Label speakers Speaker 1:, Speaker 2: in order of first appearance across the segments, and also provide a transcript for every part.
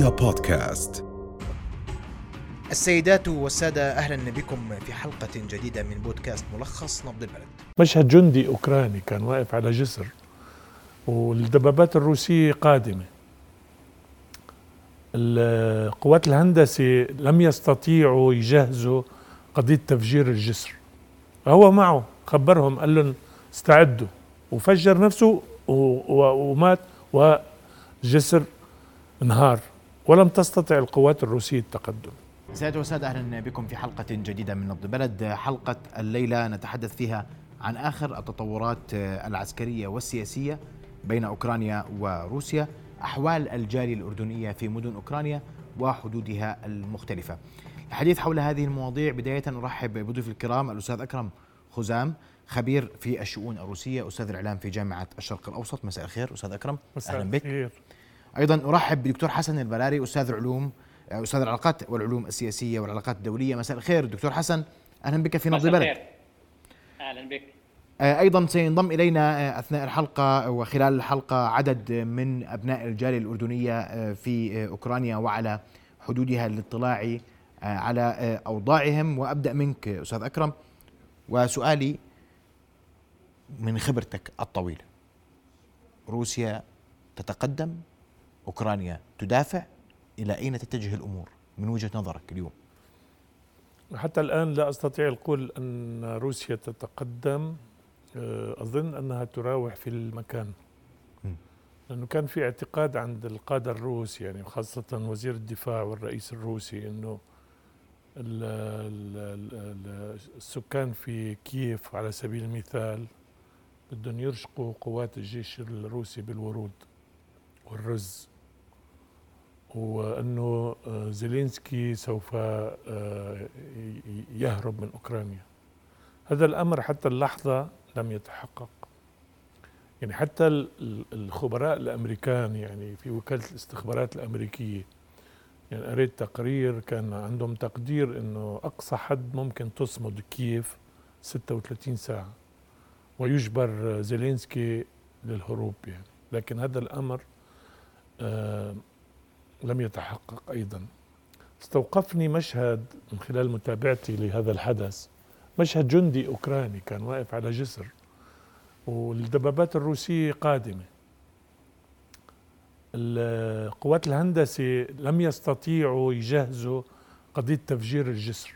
Speaker 1: رؤيا بودكاست.
Speaker 2: السيدات والسادة أهلا بكم في حلقة جديدة من بودكاست ملخص نبض البلد.
Speaker 3: مشهد جندي أوكراني كان واقف على جسر والدبابات الروسية قادمة. القوات الهندسة لم يستطيعوا يجهزوا قضية تفجير الجسر. هو معه خبرهم قال لهم استعدوا. وفجر نفسه ومات وجسر انهار. ولم تستطع القوات الروسية التقدم.
Speaker 2: سيدات وسادة أهلا بكم في حلقة جديدة من نبض بلد. حلقة الليلة نتحدث فيها عن آخر التطورات العسكرية والسياسية بين أوكرانيا وروسيا أحوال الجالية الأردنية في مدن أوكرانيا وحدودها المختلفة. الحديث حول هذه المواضيع بداية أرحب بضيوف الكرام الأستاذ أكرم خزام خبير في الشؤون الروسية أستاذ الإعلام في جامعة الشرق الأوسط. مساء الخير أستاذ أكرم.
Speaker 3: مساء
Speaker 2: أهلا بك.
Speaker 3: الخير.
Speaker 2: أيضا أرحب بدكتور حسن البلاري أستاذ العلوم أستاذ العلاقات والعلوم السياسية والعلاقات الدولية. مساء الخير دكتور حسن. أهلا بك في نبض البلد.
Speaker 4: الخير. أهلا بك.
Speaker 2: أيضا سينضم إلينا أثناء الحلقة وخلال الحلقة عدد من أبناء الجالية الأردنية في أوكرانيا وعلى حدودها للاطلاع على أوضاعهم. وأبدأ منك أستاذ أكرم. وسؤالي من خبرتك الطويله روسيا تتقدم؟ أوكرانيا تدافع؟ إلى أين تتجه الأمور من وجهة نظرك اليوم؟
Speaker 3: حتى الآن لا أستطيع القول أن روسيا تتقدم. آه، أظن أنها تراوح في المكان.
Speaker 2: مم.
Speaker 3: لأنه كان في اعتقاد عند القادة الروس يعني خاصة وزير الدفاع والرئيس الروسي ال- السكان في كييف على سبيل المثال بدهم يرشقوا قوات الجيش الروسي بالورود. والرز. وأنه آه، زيلينسكي سوف آه، يهرب من أوكرانيا. هذا الأمر حتى اللحظة لم يتحقق. يعني حتى ال- ال- الخبراء الأمريكان يعني في وكالة الاستخبارات الأمريكية يعني قريت تقرير كان عندهم تقدير إنه أقصى حد ممكن تصمد كييف 36 ساعة. ويجبر زيلينسكي للهروب يعني. لكن هذا الأمر آه لم يتحقق أيضا. استوقفني مشهد من خلال متابعتي لهذا الحدث. مشهد جندي أوكراني كان واقف على جسر والدبابات الروسية قادمة. القوات الهندسة لم يستطيعوا يجهزوا قضية تفجير الجسر.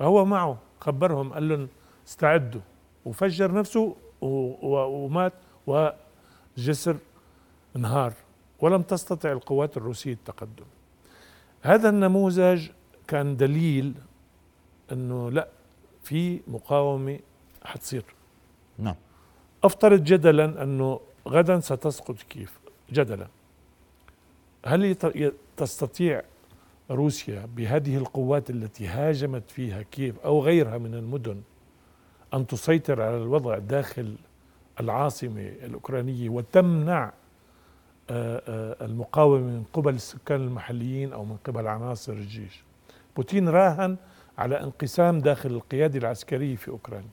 Speaker 3: هو معه خبرهم قال لهم استعدوا. وفجر نفسه ومات وجسر انهار. ولم تستطع القوات الروسية التقدم. هذا النموذج كان دليل أنه لا في مقاومة حتصير
Speaker 2: نعم.
Speaker 3: افترض جدلا أنه غدا ستسقط كيف جدلا. هل تستطيع روسيا بهذه القوات التي هاجمت فيها كييف أو غيرها من المدن أن تسيطر على الوضع داخل العاصمة الأوكرانية وتمنع آه، آه، المقاومة من قبل السكان المحليين أو من قبل عناصر الجيش. بوتين راهن على انقسام داخل القيادة العسكرية في أوكرانيا.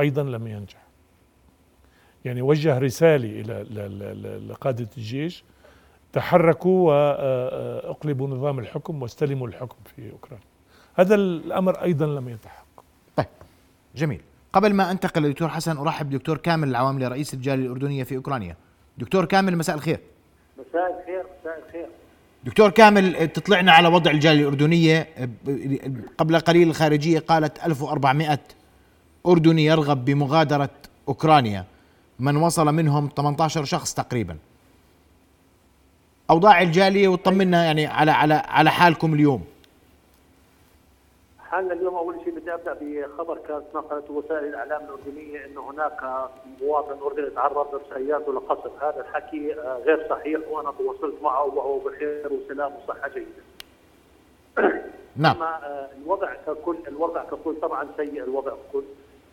Speaker 3: أيضا لم ينجح. يعني وجه ل- ل- لقادة الجيش تحركوا واقلبوا نظام الحكم واستلموا الحكم في أوكرانيا. هذا الأمر أيضا لم يتحقق.
Speaker 2: طيب جميل قبل ما أنتقل لدكتور حسن أرحب بدكتور كامل العواملي رئيس الجالية الأردنية في أوكرانيا دكتور كامل مساء الخير
Speaker 5: مساء الخير مساء الخير.
Speaker 2: دكتور كامل تطلعنا على وضع الجالية الأردنية. قبل قليل الخارجية قالت 1400 أردني يرغب بمغادرة أوكرانيا. من وصل منهم 18 شخص تقريبا. أوضاع الجالية وطمنا يعني على على على حالكم اليوم.
Speaker 5: حالنا اليوم أول شيء بدي أبدأ بخبر كانت نقلته وسائل الإعلام الأردنية إنه هناك مواطن أردني تعرض بسيارته لقصف، هذا الحكي غير صحيح وأنا تواصلت معه وهو بخير وسلام وصحة جيدة.
Speaker 2: نعم.
Speaker 5: أما آه، الوضع ككل الوضع ككل طبعا سيء الوضع ككل.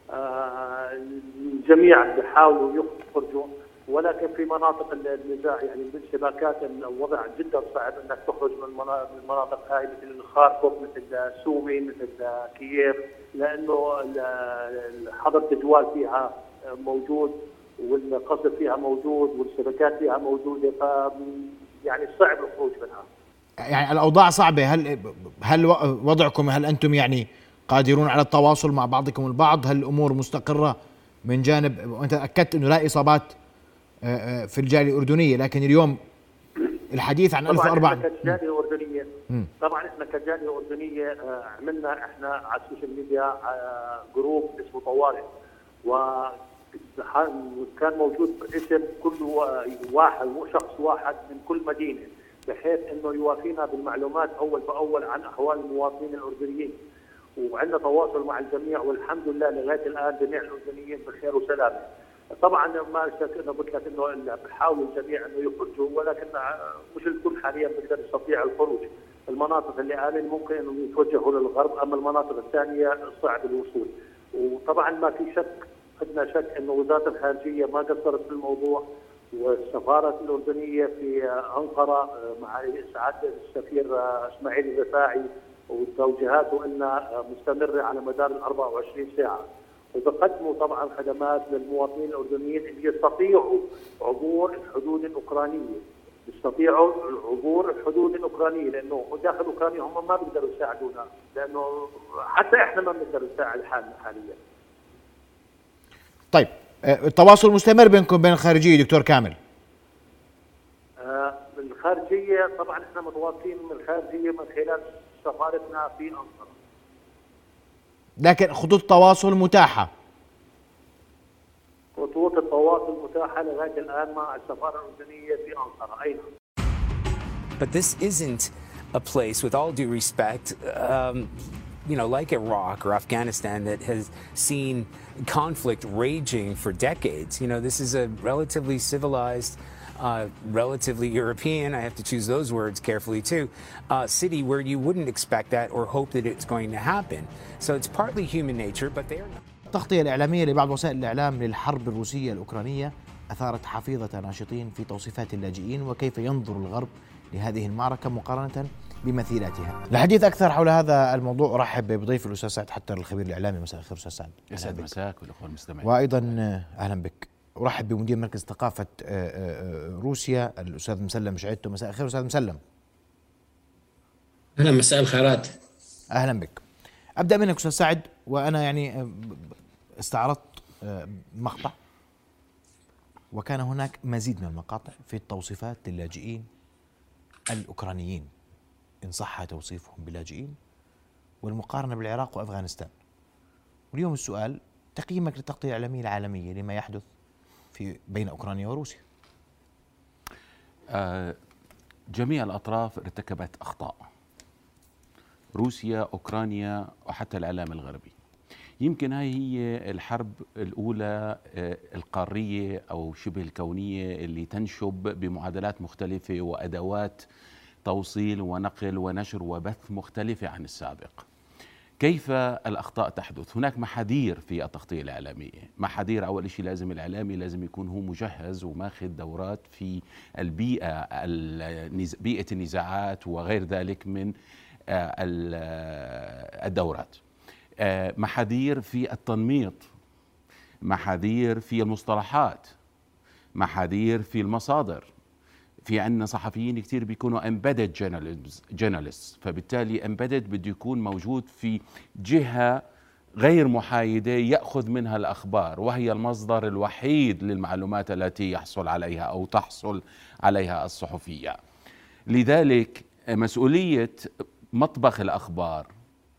Speaker 5: آه، الجميع بيحاولوا يخرجوا. ولكن في مناطق النزاع يعني بالشباكات الوضع جدا صعب إنك تخرج من منا- من المناطق هاي مثل خاركوف مثل سومي مثل كييف لأنه حظر التجوال فيها موجود والقصف فيها موجود والشبكات فيها موجودة ف يعني صعب الخروج منها.
Speaker 2: يعني الأوضاع صعبة هل هل وضعكم هل أنتم يعني قادرون على التواصل مع بعضكم البعض هل الأمور مستقرة من جانب وأنت أكدت إنه لا إصابات في الجالية الأردنية لكن اليوم الحديث عن 1004
Speaker 5: طبعا كجالية أردنية. طبعا إحنا كجالية أردنية آه، عملنا إحنا على السوشيال ميديا جروب اسمه طوارئ. و كان موجود اسم كل واحد وشخص واحد من كل مدينة بحيث إنه يوافينا بالمعلومات أول بأول عن أحوال المواطنين الأردنيين. وعندنا تواصل مع الجميع والحمد لله لغاية الآن جميع الأردنيين بخير وسلامة. طبعا ما أنه قلت لك أنه بحاول الجميع أنه يخرجوا ولكن مش الكل حاليا بيقدر يستطيع الخروج. المناطق اللي امن ممكن انهم يتوجهوا للغرب أما المناطق الثانية صعب الوصول. وطبعا ما في شك عندنا شك أنه وزارة الخارجية ما قصرت في الموضوع والسفاره الأردنية في أنقرة مع سعاده السفير إسماعيل الرفاعي وتوجيهاته أنها مستمرة على مدار ال 24 ساعة وبقدموا طبعا خدمات للمواطنين الأردنيين اللي يستطيعوا عبور الحدود الأوكرانية يستطيعوا عبور الحدود الأوكرانية لأنه داخل أوكرانيا هم ما بيقدروا يساعدونا لأنه حتى إحنا ما بنقدر نساعد حالنا حاليا.
Speaker 2: طيب آه، التواصل مستمر بينكم بين الخارجية دكتور كامل.
Speaker 5: آه الخارجية طبعا إحنا متواصلين من الخارجية من خلال سفارتنا في أنقرة
Speaker 2: لكن خطوط التواصل متاحة
Speaker 5: خطوط التواصل متاحة لغاية الآن مع السفارة الأردنية في أنقرة أين
Speaker 1: But this isn't a place, with all due respect, um, you know, like Iraq or Afghanistan that has seen conflict raging for decades. You know, this is a relatively civilized uh, relatively European, I have to choose those words carefully too, uh, city where you wouldn't expect that or hope that it's going to happen. So it's partly human nature, but they are not.
Speaker 2: التغطية الإعلامية لبعض وسائل الإعلام للحرب الروسية الأوكرانية أثارت حفيظة ناشطين في توصيفات اللاجئين وكيف ينظر الغرب لهذه المعركة مقارنة بمثيلاتها. الحديث أكثر حول هذا الموضوع أرحب بضيف الأستاذ سعد حتى الخبير الإعلامي مساء الخير أستاذ سعد.
Speaker 6: يسعد مساك والأخوة المستمعين.
Speaker 2: وأيضا أهلا بك. أرحب بمدير مركز ثقافة آه، آه، آه، روسيا الأستاذ مسلم شعيدته مساء الخير أستاذ مسلم.
Speaker 7: أهلا مساء الخيرات.
Speaker 2: أهلا بك. أبدأ منك أستاذ سعد وأنا يعني استعرضت مقطع وكان هناك مزيد من المقاطع في التوصيفات للاجئين الأوكرانيين. إن صح توصيفهم بلاجئين والمقارنة بالعراق وأفغانستان. واليوم السؤال تقييمك للتغطية الاعلاميه العالمية لما يحدث؟ في بين أوكرانيا وروسيا؟
Speaker 6: آه جميع الأطراف ارتكبت أخطاء. روسيا، أوكرانيا وحتى الإعلام الغربي. يمكن هاي هي الحرب الأولى آه القارية أو شبه الكونية اللي تنشب بمعادلات مختلفة وأدوات توصيل ونقل ونشر وبث مختلفة عن السابق. كيف الأخطاء تحدث؟ هناك محاذير في التغطية الإعلامية محاذير أول شيء لازم الإعلامي لازم يكون هو مجهز وماخذ دورات في البيئة بيئة النزاعات وغير ذلك من آه، الدورات. آه، محاذير في التنميط. محاذير في المصطلحات. محاذير في المصادر. في عندنا صحفيين كثير بيكونوا embedded journalists. فبالتالي embedded بده يكون موجود في جهة غير محايدة يأخذ منها الأخبار وهي المصدر الوحيد للمعلومات التي يحصل عليها أو تحصل عليها الصحفية. لذلك مسؤولية مطبخ الأخبار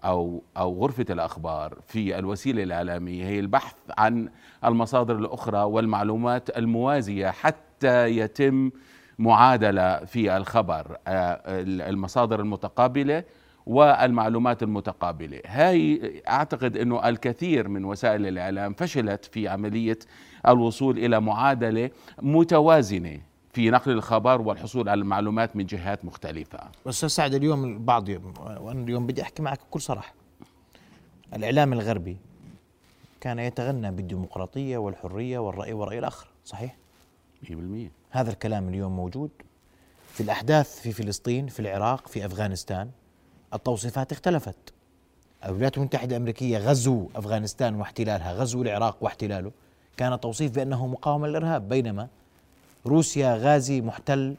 Speaker 6: أو أو غرفة الأخبار في الوسيلة الإعلامية هي البحث عن المصادر الأخرى والمعلومات الموازية حتى يتم معادلة في الخبر آه، المصادر المتقابلة والمعلومات المتقابلة. هاي أعتقد إنه الكثير من وسائل الإعلام فشلت في عملية الوصول إلى معادلة متوازنة في نقل الخبر والحصول على المعلومات من جهات مختلفة.
Speaker 2: أستاذ سعد اليوم البعض وأنا اليوم بدي أحكي معك بكل صراحة. الإعلام الغربي كان يتغنى بالديمقراطية والحرية والرأي والرأي الآخر صحيح؟
Speaker 6: 100%
Speaker 2: هذا الكلام اليوم موجود في الأحداث في فلسطين في العراق في أفغانستان. التوصيفات اختلفت. الولايات المتحدة الأمريكية غزو أفغانستان واحتلالها غزو العراق واحتلاله كان توصيف بأنه مقاومة للإرهاب. بينما روسيا غازي محتل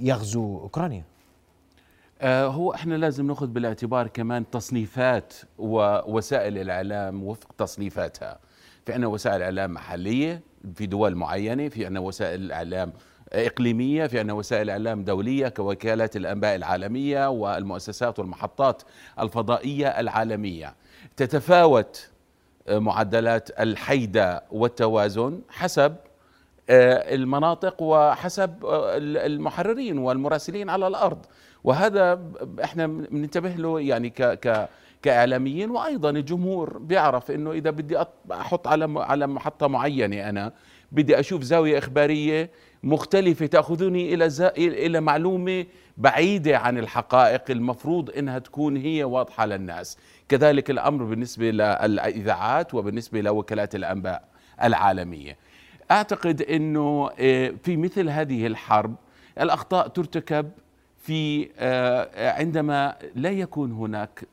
Speaker 2: يغزو أوكرانيا.
Speaker 6: آه، هو إحنا لازم نأخذ بالاعتبار كمان تصنيفات ووسائل الإعلام وفق تصنيفاتها. في عندنا وسائل إعلام محلية في دول معينة في عندنا وسائل اعلام إقليمية في عندنا وسائل اعلام دولية كوكالات الأنباء العالمية والمؤسسات والمحطات الفضائية العالمية. تتفاوت آه، معدلات الحيدة والتوازن حسب آه، المناطق وحسب المحررين والمراسلين على الأرض. وهذا إحنا بننتبه له يعني ك ك كإعلاميين وأيضا الجمهور بيعرف إنه إذا بدي أحط على على محطة معينة أنا بدي أشوف زاوية إخبارية مختلفة تأخذني إلى إلى معلومة بعيدة عن الحقائق المفروض إنها تكون هي واضحة للناس. كذلك الأمر بالنسبة للإذاعات وبالنسبة لوكالات الأنباء العالمية. أعتقد إنه آه، في مثل هذه الحرب الأخطاء ترتكب في آه، عندما لا يكون هناك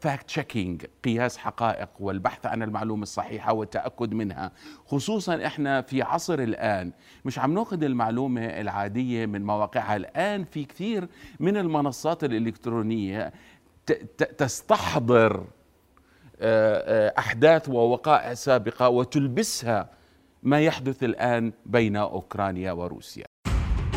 Speaker 6: fact checking قياس حقائق والبحث عن المعلومة الصحيحة والتأكد منها خصوصا إحنا في عصر الآن مش عم نأخذ المعلومة العادية من مواقعها الآن في كثير من المنصات الإلكترونية تستحضر آه، آه، أحداث ووقائع سابقة وتلبسها ما يحدث الآن بين أوكرانيا وروسيا.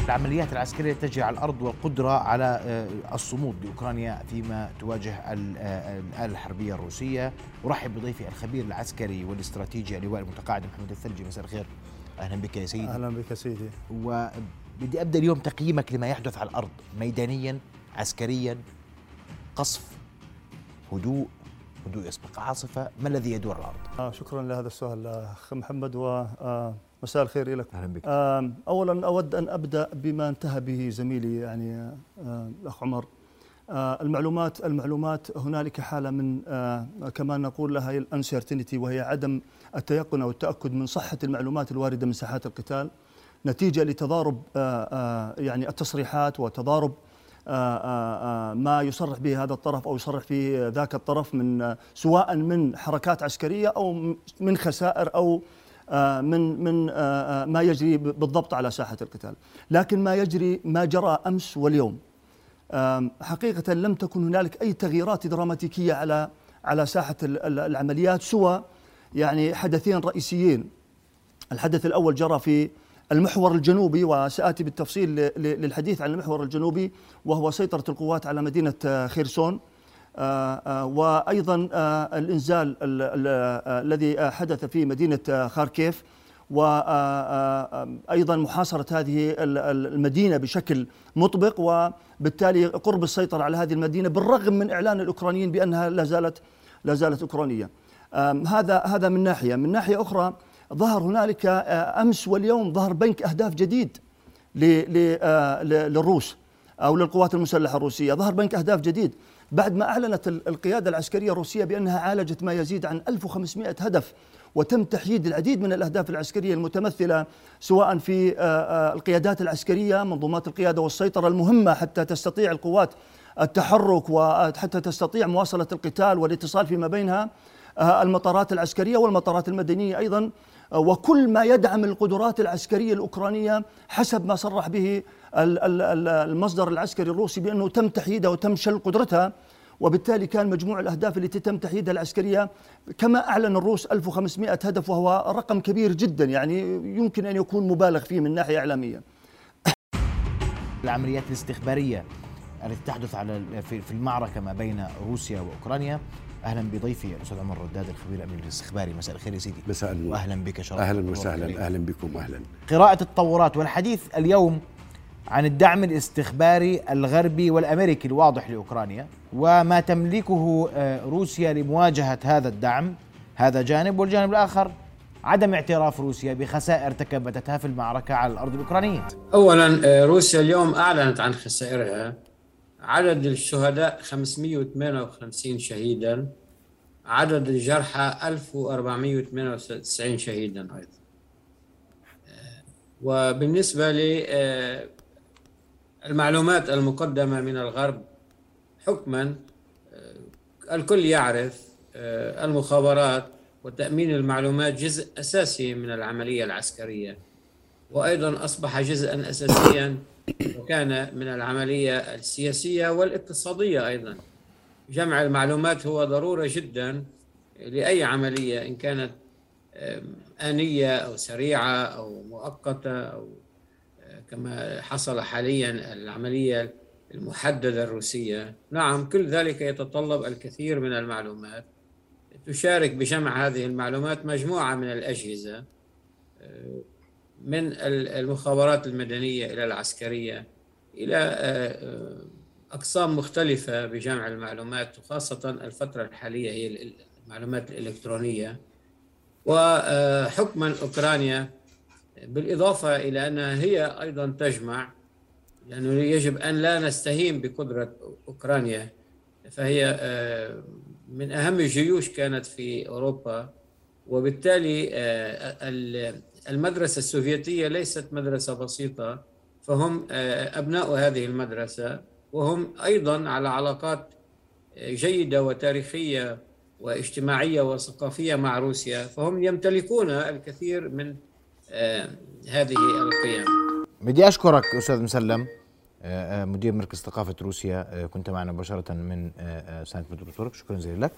Speaker 2: العمليات العسكرية تجري على الأرض والقدرة على آه، الصمود لأوكرانيا فيما تواجه الآلة الحربية الروسية. أرحب بضيفي الخبير العسكري والاستراتيجي اللواء المتقاعد محمد الثلجي. مساء الخير. أهلا بك يا سيدي.
Speaker 7: أهلا بك يا سيدي.
Speaker 2: وبدي أبدأ اليوم تقييمك لما يحدث على الأرض ميدانيا عسكريا قصف هدوء هدوء يسبق عاصفة. ما الذي يدور على الأرض؟
Speaker 7: آه شكرا لهذا السؤال أخ محمد. ومساء آه الخير لك
Speaker 2: أهلا بك.
Speaker 7: أولا أود أن أبدأ بما انتهى به زميلي يعني آه الأخ عمر. آه المعلومات المعلومات هنالك حالة من آه كما نقول لها الانسرتينتي وهي عدم التيقن أو التأكد من صحة المعلومات الواردة من ساحات القتال. نتيجة لتضارب يعني التصريحات وتضارب ما يصرح به هذا الطرف أو يصرح به ذاك الطرف من سواء من حركات عسكرية أو من خسائر أو من من ما يجري بالضبط على ساحة القتال، لكن ما يجري ما جرى أمس واليوم. حقيقة لم تكن هنالك أي تغييرات دراماتيكية على على ساحة العمليات سوى يعني حدثين رئيسيين. الحدث الأول جرى في المحور الجنوبي وسآتي بالتفصيل للحديث عن المحور الجنوبي وهو سيطرة القوات على مدينة آه، خيرسون. آه، آه، وأيضا الإنزال الذي حدث في مدينة خاركيف. وأيضا محاصرة هذه المدينة بشكل مطبق. وبالتالي قرب السيطرة على هذه المدينة بالرغم من إعلان الأوكرانيين بأنها لا زالت لا زالت أوكرانية. هذا هذا من ناحية. من ناحية أخرى ظهر هنالك آه، أمس واليوم ظهر بنك أهداف جديد آه، للروس أو للقوات المسلحة الروسية. ظهر بنك أهداف جديد. بعد ما أعلنت القيادة العسكرية الروسية بأنها عالجت ما يزيد عن 1500 هدف وتم تحييد العديد من الأهداف العسكرية المتمثلة سواء في آه، القيادات العسكرية منظومات القيادة والسيطرة المهمة حتى تستطيع القوات التحرك وحتى تستطيع مواصلة القتال والاتصال فيما بينها المطارات العسكرية والمطارات المدنية أيضا وكل ما يدعم القدرات العسكرية الأوكرانية حسب ما صرح به المصدر العسكري الروسي بأنه تم تحييدها وتم شل قدرتها وبالتالي كان مجموع الأهداف التي تم تحييدها العسكرية كما أعلن الروس 1500 هدف وهو رقم كبير جدا يعني يمكن أن يكون مبالغ فيه من ناحية إعلامية.
Speaker 2: العمليات الاستخبارية التي تحدث على في المعركة ما بين روسيا وأوكرانيا. أهلا بضيفي الأستاذ عمر رداد الخبير الامني الاستخباري. مساء الخير يا سيدي.
Speaker 8: مساء النور.
Speaker 2: واهلا بك شرف.
Speaker 8: أهلا وسهلا. أهلا بكم أهلا
Speaker 2: قراءة التطورات والحديث اليوم عن الدعم الاستخباري الغربي والأمريكي الواضح لأوكرانيا وما تملكه آه، روسيا لمواجهة هذا الدعم هذا جانب والجانب الآخر عدم اعتراف روسيا بخسائر تكبدتها في المعركة على الأرض الأوكرانية.
Speaker 9: اولا آه، روسيا اليوم أعلنت عن خسائرها. عدد الشهداء 558 شهيدا. عدد الجرحى 1498 شهيدا. أيضا وبالنسبة للمعلومات المقدمة من الغرب حكما الكل يعرف المخابرات وتأمين المعلومات جزء أساسي من العملية العسكرية. وأيضا أصبح جزءا أساسيا وكان من العملية السياسية والاقتصادية أيضا. جمع المعلومات هو ضرورة جدا لأي عملية إن كانت آنية أو سريعة أو مؤقتة أو آه، كما حصل حاليا العملية المحددة الروسية. نعم كل ذلك يتطلب الكثير من المعلومات. تشارك بجمع هذه المعلومات مجموعة من الأجهزة من المخابرات المدنية إلى العسكرية إلى آه، أقسام مختلفة بجمع المعلومات وخاصة الفترة الحالية هي المعلومات الإلكترونية. وحكما أوكرانيا بالإضافة إلى أنها هي أيضا تجمع لأنه يجب أن لا نستهين بقدرة أوكرانيا فهي آه، من أهم الجيوش كانت في أوروبا وبالتالي آه، المدرسة السوفيتية ليست مدرسة بسيطة فهم آه، أبناء هذه المدرسة وهم أيضا على علاقات جيدة وتاريخية واجتماعية وثقافية مع روسيا فهم يمتلكون الكثير من هذه القيم.
Speaker 2: بدي أشكرك أستاذ مسلم آه، آه، مدير مركز ثقافة روسيا آه، كنت معنا مباشرة من سانت بطرسبرغ شكرا جزيلا لك.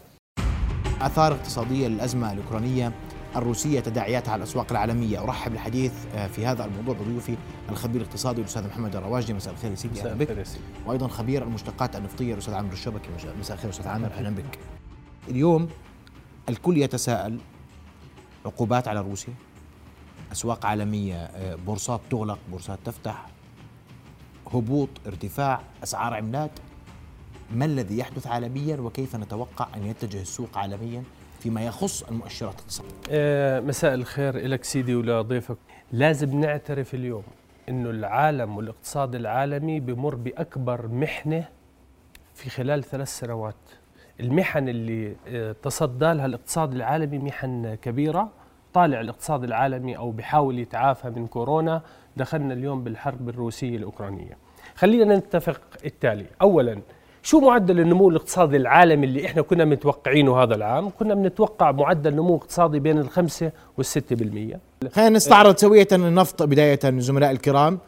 Speaker 2: آثار اقتصادية للأزمة الأوكرانية الروسية تداعياتها على الأسواق العالمية. أرحب بالحديث في هذا الموضوع بضيوفي الخبير الاقتصادي الأستاذ محمد الرواجي مساء الخير سيدي أهلا بك. وأيضا خبير المشتقات النفطية الأستاذ عامر الشبكي. مساء الخير أستاذ عامر أهلا بك. اليوم الكل يتساءل عقوبات على روسيا. أسواق عالمية بورصات تغلق بورصات تفتح هبوط ارتفاع أسعار عملات. ما الذي يحدث عالميا وكيف نتوقع أن يتجه السوق عالميا فيما يخص المؤشرات الاقتصادية؟
Speaker 10: آه مساء الخير لك سيدي ولضيفك لازم نعترف اليوم إنه العالم والاقتصاد العالمي بمر بأكبر محنة في خلال ثلاث سنوات. المحن اللي آه، تصدى لها الاقتصاد العالمي محن كبيرة. طالع الاقتصاد العالمي أو بحاول يتعافى من كورونا دخلنا اليوم بالحرب الروسية الأوكرانية. خلينا نتفق التالي. اولا شو معدل النمو الاقتصادي العالمي اللي إحنا كنا متوقعينه هذا العام؟ كنا بنتوقع معدل نمو اقتصادي بين الخمسة والستة بالمية.
Speaker 2: خلينا نستعرض سوية النفط بداية زملاء الكرام.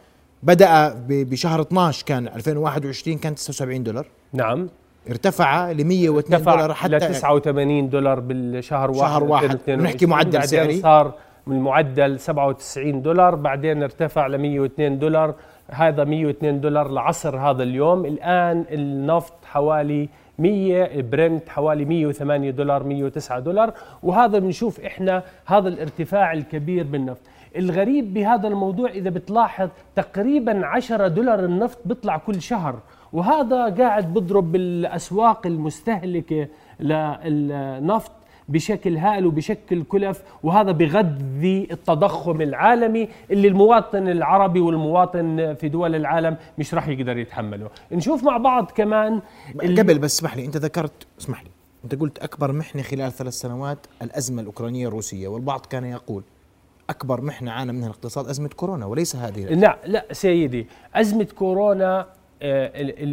Speaker 2: بدأ بشهر 12 كان 2021 كان 79 دولار.
Speaker 10: نعم.
Speaker 2: ارتفع ل 102 دولار
Speaker 10: حتى ل 89 دولار بالشهر واحد
Speaker 2: شهر واحد نحكي معدل سعري.
Speaker 10: صار من معدل 97 دولار بعدين ارتفع ل 102 دولار. هذا 102 دولار لعصر هذا اليوم. الآن النفط حوالي 100 برنت حوالي 108 دولار 109 دولار. وهذا بنشوف إحنا هذا الارتفاع الكبير بالنفط. الغريب بهذا الموضوع إذا بتلاحظ تقريبا 10 دولار النفط بيطلع كل شهر. وهذا قاعد بضرب بالأسواق المستهلكة للنفط بشكل هائل وبشكل كلف وهذا بغذي التضخم العالمي اللي المواطن العربي والمواطن في دول العالم مش راح يقدر يتحمله. نشوف مع بعض كمان
Speaker 2: قبل بس اسمح لي انت ذكرت اسمح لي انت قلت أكبر محنة خلال ثلاث سنوات الأزمة الأوكرانية الروسية والبعض كان يقول أكبر محنة عانى منها الاقتصاد أزمة كورونا وليس هذه
Speaker 10: لا لا سيدي أزمة كورونا آه،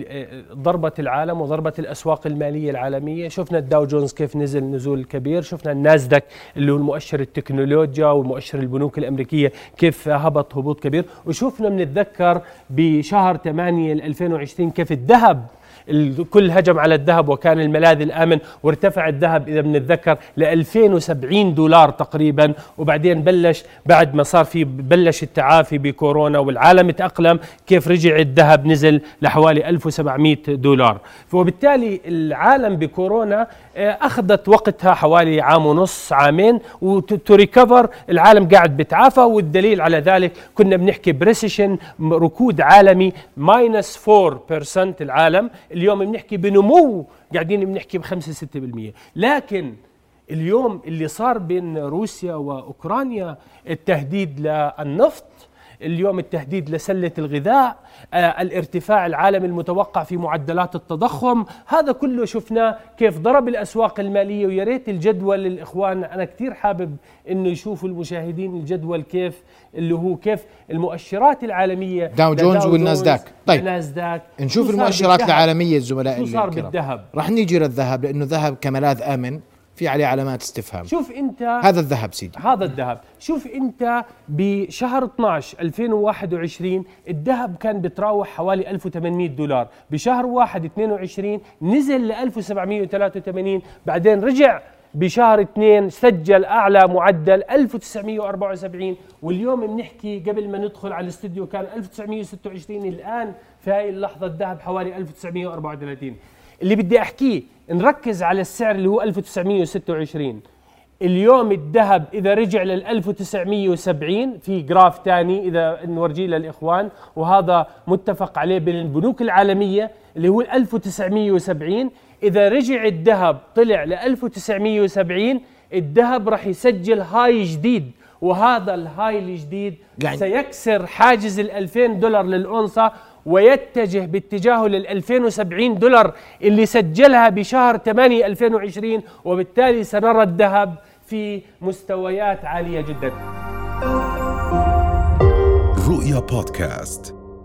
Speaker 10: آه، ضربت العالم وضربت الأسواق المالية العالمية، شفنا الداو جونز كيف نزل نزول كبير، شفنا الناسداك اللي هو المؤشر التكنولوجيا والمؤشر البنوك الأمريكية كيف هبط هبوط كبير، وشفنا بنتذكر بشهر 8 2020 كيف الذهب الكل هجم على الذهب وكان الملاذ الآمن وارتفع الذهب إذا بنتذكر ل 2070 دولار تقريبا. وبعدين بلش بعد ما صار في بلش التعافي بكورونا والعالم تأقلم كيف رجع الذهب؟ نزل لحوالي 1700 دولار. وبالتالي العالم بكورونا آه، أخذت وقتها حوالي عام ونص عامين وت recover العالم قاعد بتعافى. والدليل على ذلك كنا بنحكي ب recession ركود عالمي minus 4% العالم اليوم بنحكي بنمو قاعدين بنحكي ب 5 6% لكن اليوم اللي صار بين روسيا وأوكرانيا التهديد للنفط اليوم التهديد لسلة الغذاء آه الارتفاع العالمي المتوقع في معدلات التضخم. هذا كله شفناه كيف ضرب الأسواق المالية ويا ريت الجدول الإخوان أنا كثير حابب أنه يشوفوا المشاهدين الجدول كيف اللي هو كيف المؤشرات العالمية
Speaker 2: داو جونز والناسداك
Speaker 10: طيب ناسداك
Speaker 2: نشوف المؤشرات العالمية الزملاء
Speaker 10: شو صار بالذهب.
Speaker 2: رح نيجي للذهب لأنه الذهب كملاذ آمن. في عليه علامات استفهام.
Speaker 10: شوف انت
Speaker 2: هذا الذهب سيدي.
Speaker 10: هذا الذهب. شوف انت بشهر 12 2021 الذهب كان بتراوح حوالي 1800 دولار. بشهر 1 22 نزل ل 1783 بعدين رجع بشهر اثنين سجل أعلى معدل 1974 واليوم بنحكي قبل ما ندخل على الاستوديو كان 1926 الآن في هاي اللحظة الذهب حوالي 1934 اللي بدي أحكيه نركز على السعر اللي هو 1926 اليوم الذهب إذا رجع لل 1970 في graph ثاني إذا نورجيه للإخوان وهذا متفق عليه بين البنوك العالمية اللي هو 1970 إذا رجع الذهب طلع ل 1970 الذهب راح يسجل high جديد وهذا ال high الجديد يعني سيكسر حاجز ال 2000 دولار للأونصة ويتجه باتجاهه لل 2070 دولار اللي سجلها بشهر 8 2020 وبالتالي سنرى الذهب في مستويات عالية جدا.
Speaker 11: رؤيا بودكاست.